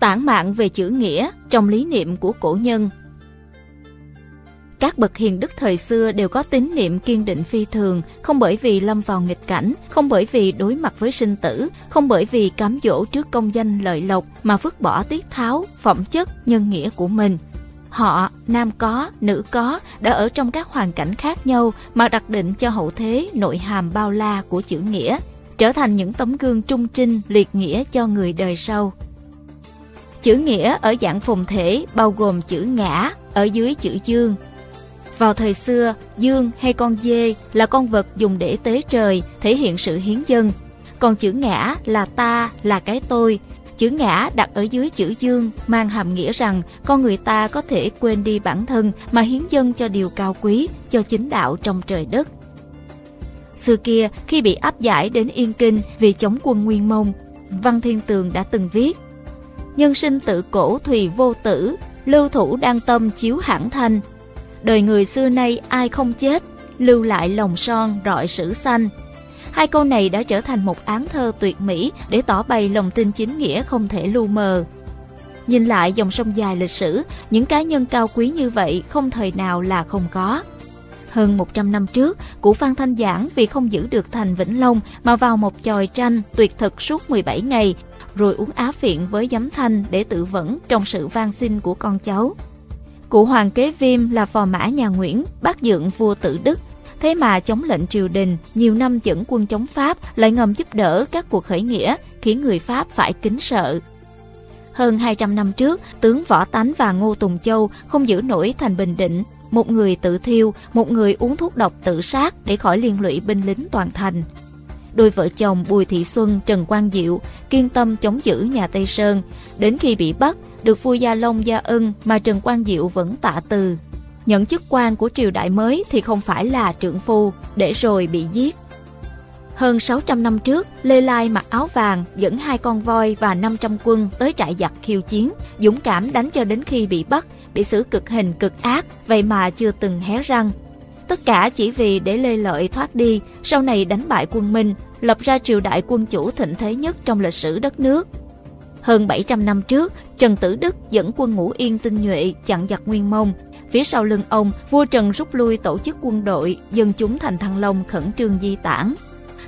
tản mạn về chữ nghĩa trong lý niệm của cổ nhân. Các bậc hiền đức thời xưa đều có tín niệm kiên định phi thường, không bởi vì lâm vào nghịch cảnh, không bởi vì đối mặt với sinh tử, không bởi vì cám dỗ trước công danh lợi lộc mà vứt bỏ tiết tháo, phẩm chất, nhân nghĩa của mình. Họ, nam có, nữ có, đã ở trong các hoàn cảnh khác nhau mà đặt định cho hậu thế nội hàm bao la của chữ nghĩa, trở thành những tấm gương trung trinh, liệt nghĩa cho người đời sau. Chữ nghĩa ở dạng phùng thể bao gồm chữ ngã ở dưới chữ dương. Vào thời xưa, dương hay con dê là con vật dùng để tế trời, thể hiện sự hiến dân. Còn chữ ngã là ta, là cái tôi. Chữ ngã đặt ở dưới chữ dương mang hàm nghĩa rằng con người ta có thể quên đi bản thân mà hiến dân cho điều cao quý, cho chính đạo trong trời đất. Xưa kia, khi bị áp giải đến Yên Kinh vì chống quân Nguyên Mông, Văn Thiên Tường đã từng viết nhân sinh tự cổ thùy vô tử, lưu thủ đăng tâm chiếu hãng thanh. Đời người xưa nay ai không chết, lưu lại lòng son rọi sử xanh. Hai câu này đã trở thành một án thơ tuyệt mỹ để tỏ bày lòng tin chính nghĩa không thể lu mờ. Nhìn lại dòng sông dài lịch sử, những cá nhân cao quý như vậy không thời nào là không có. Hơn 100 năm trước, cụ Phan Thanh Giảng vì không giữ được thành Vĩnh Long mà vào một chòi tranh tuyệt thực suốt 17 ngày rồi uống á phiện với giấm thanh để tự vẫn trong sự van xin của con cháu. Cụ Hoàng Kế Viêm là phò mã nhà Nguyễn, bác dượng vua tự Đức, thế mà chống lệnh triều đình, nhiều năm dẫn quân chống Pháp lại ngầm giúp đỡ các cuộc khởi nghĩa, khiến người Pháp phải kính sợ. Hơn 200 năm trước, tướng Võ Tánh và Ngô Tùng Châu không giữ nổi thành Bình Định, một người tự thiêu, một người uống thuốc độc tự sát để khỏi liên lụy binh lính toàn thành đôi vợ chồng Bùi Thị Xuân, Trần Quang Diệu kiên tâm chống giữ nhà Tây Sơn, đến khi bị bắt, được vua Gia Long gia ân mà Trần Quang Diệu vẫn tạ từ. Nhận chức quan của triều đại mới thì không phải là trưởng phu, để rồi bị giết. Hơn 600 năm trước, Lê Lai mặc áo vàng dẫn hai con voi và 500 quân tới trại giặc khiêu chiến, dũng cảm đánh cho đến khi bị bắt, bị xử cực hình cực ác, vậy mà chưa từng hé răng. Tất cả chỉ vì để Lê Lợi thoát đi, sau này đánh bại quân Minh, lập ra triều đại quân chủ thịnh thế nhất trong lịch sử đất nước. Hơn 700 năm trước, Trần Tử Đức dẫn quân ngũ yên tinh nhuệ chặn giặc Nguyên Mông. Phía sau lưng ông, vua Trần rút lui tổ chức quân đội, dân chúng thành Thăng Long khẩn trương di tản.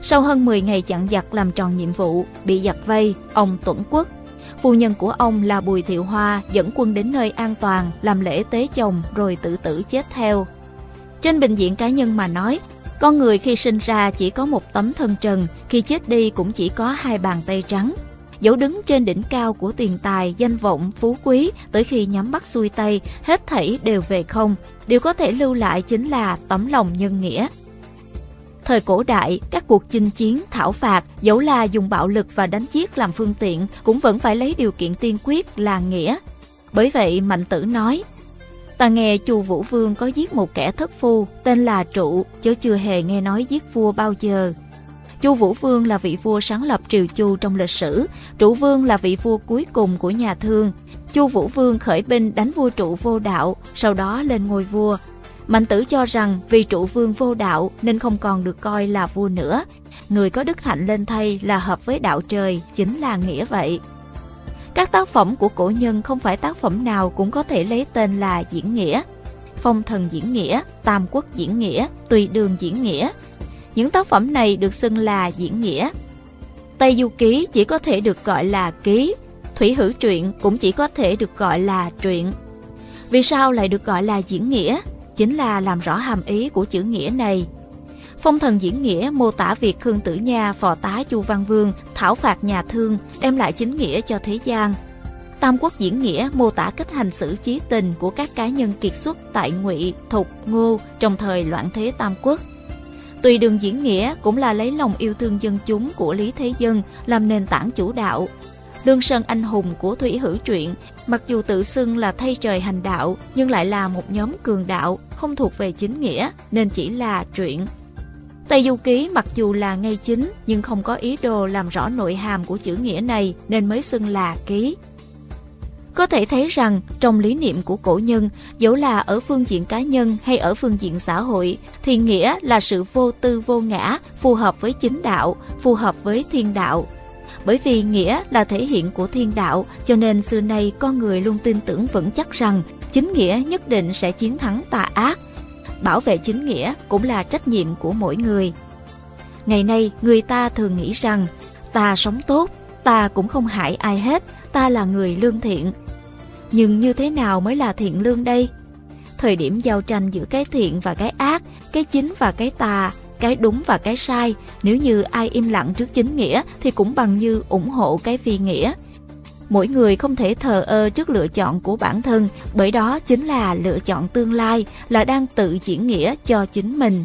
Sau hơn 10 ngày chặn giặc làm tròn nhiệm vụ, bị giặc vây, ông tuẫn Quốc. Phu nhân của ông là Bùi Thiệu Hoa dẫn quân đến nơi an toàn, làm lễ tế chồng rồi tự tử chết theo. Trên bệnh viện cá nhân mà nói, con người khi sinh ra chỉ có một tấm thân trần, khi chết đi cũng chỉ có hai bàn tay trắng. Dẫu đứng trên đỉnh cao của tiền tài, danh vọng, phú quý, tới khi nhắm mắt xuôi tay, hết thảy đều về không. Điều có thể lưu lại chính là tấm lòng nhân nghĩa. Thời cổ đại, các cuộc chinh chiến, thảo phạt, dẫu là dùng bạo lực và đánh giết làm phương tiện, cũng vẫn phải lấy điều kiện tiên quyết là nghĩa. Bởi vậy, Mạnh Tử nói, Ta nghe chu Vũ Vương có giết một kẻ thất phu tên là Trụ, chứ chưa hề nghe nói giết vua bao giờ. Chu Vũ Vương là vị vua sáng lập triều Chu trong lịch sử, Trụ Vương là vị vua cuối cùng của nhà Thương. Chu Vũ Vương khởi binh đánh vua Trụ vô đạo, sau đó lên ngôi vua. Mạnh Tử cho rằng vì Trụ Vương vô đạo nên không còn được coi là vua nữa. Người có đức hạnh lên thay là hợp với đạo trời, chính là nghĩa vậy. Các tác phẩm của cổ nhân không phải tác phẩm nào cũng có thể lấy tên là diễn nghĩa. Phong thần diễn nghĩa, tam quốc diễn nghĩa, tùy đường diễn nghĩa. Những tác phẩm này được xưng là diễn nghĩa. Tây Du Ký chỉ có thể được gọi là ký, Thủy Hữu Truyện cũng chỉ có thể được gọi là truyện. Vì sao lại được gọi là diễn nghĩa? Chính là làm rõ hàm ý của chữ nghĩa này Phong thần diễn nghĩa mô tả việc Khương Tử Nha phò tá Chu Văn Vương thảo phạt nhà thương, đem lại chính nghĩa cho thế gian. Tam quốc diễn nghĩa mô tả cách hành xử chí tình của các cá nhân kiệt xuất tại Ngụy, Thục, Ngô trong thời loạn thế Tam quốc. Tùy đường diễn nghĩa cũng là lấy lòng yêu thương dân chúng của Lý Thế Dân làm nền tảng chủ đạo. Lương Sơn anh hùng của Thủy Hữu Truyện, mặc dù tự xưng là thay trời hành đạo, nhưng lại là một nhóm cường đạo, không thuộc về chính nghĩa, nên chỉ là truyện Tây Du Ký mặc dù là ngay chính nhưng không có ý đồ làm rõ nội hàm của chữ nghĩa này nên mới xưng là ký. Có thể thấy rằng trong lý niệm của cổ nhân, dẫu là ở phương diện cá nhân hay ở phương diện xã hội, thì nghĩa là sự vô tư vô ngã, phù hợp với chính đạo, phù hợp với thiên đạo. Bởi vì nghĩa là thể hiện của thiên đạo, cho nên xưa nay con người luôn tin tưởng vững chắc rằng chính nghĩa nhất định sẽ chiến thắng tà ác. Bảo vệ chính nghĩa cũng là trách nhiệm của mỗi người. Ngày nay, người ta thường nghĩ rằng ta sống tốt, ta cũng không hại ai hết, ta là người lương thiện. Nhưng như thế nào mới là thiện lương đây? Thời điểm giao tranh giữa cái thiện và cái ác, cái chính và cái tà, cái đúng và cái sai, nếu như ai im lặng trước chính nghĩa thì cũng bằng như ủng hộ cái phi nghĩa. Mỗi người không thể thờ ơ trước lựa chọn của bản thân, bởi đó chính là lựa chọn tương lai, là đang tự diễn nghĩa cho chính mình.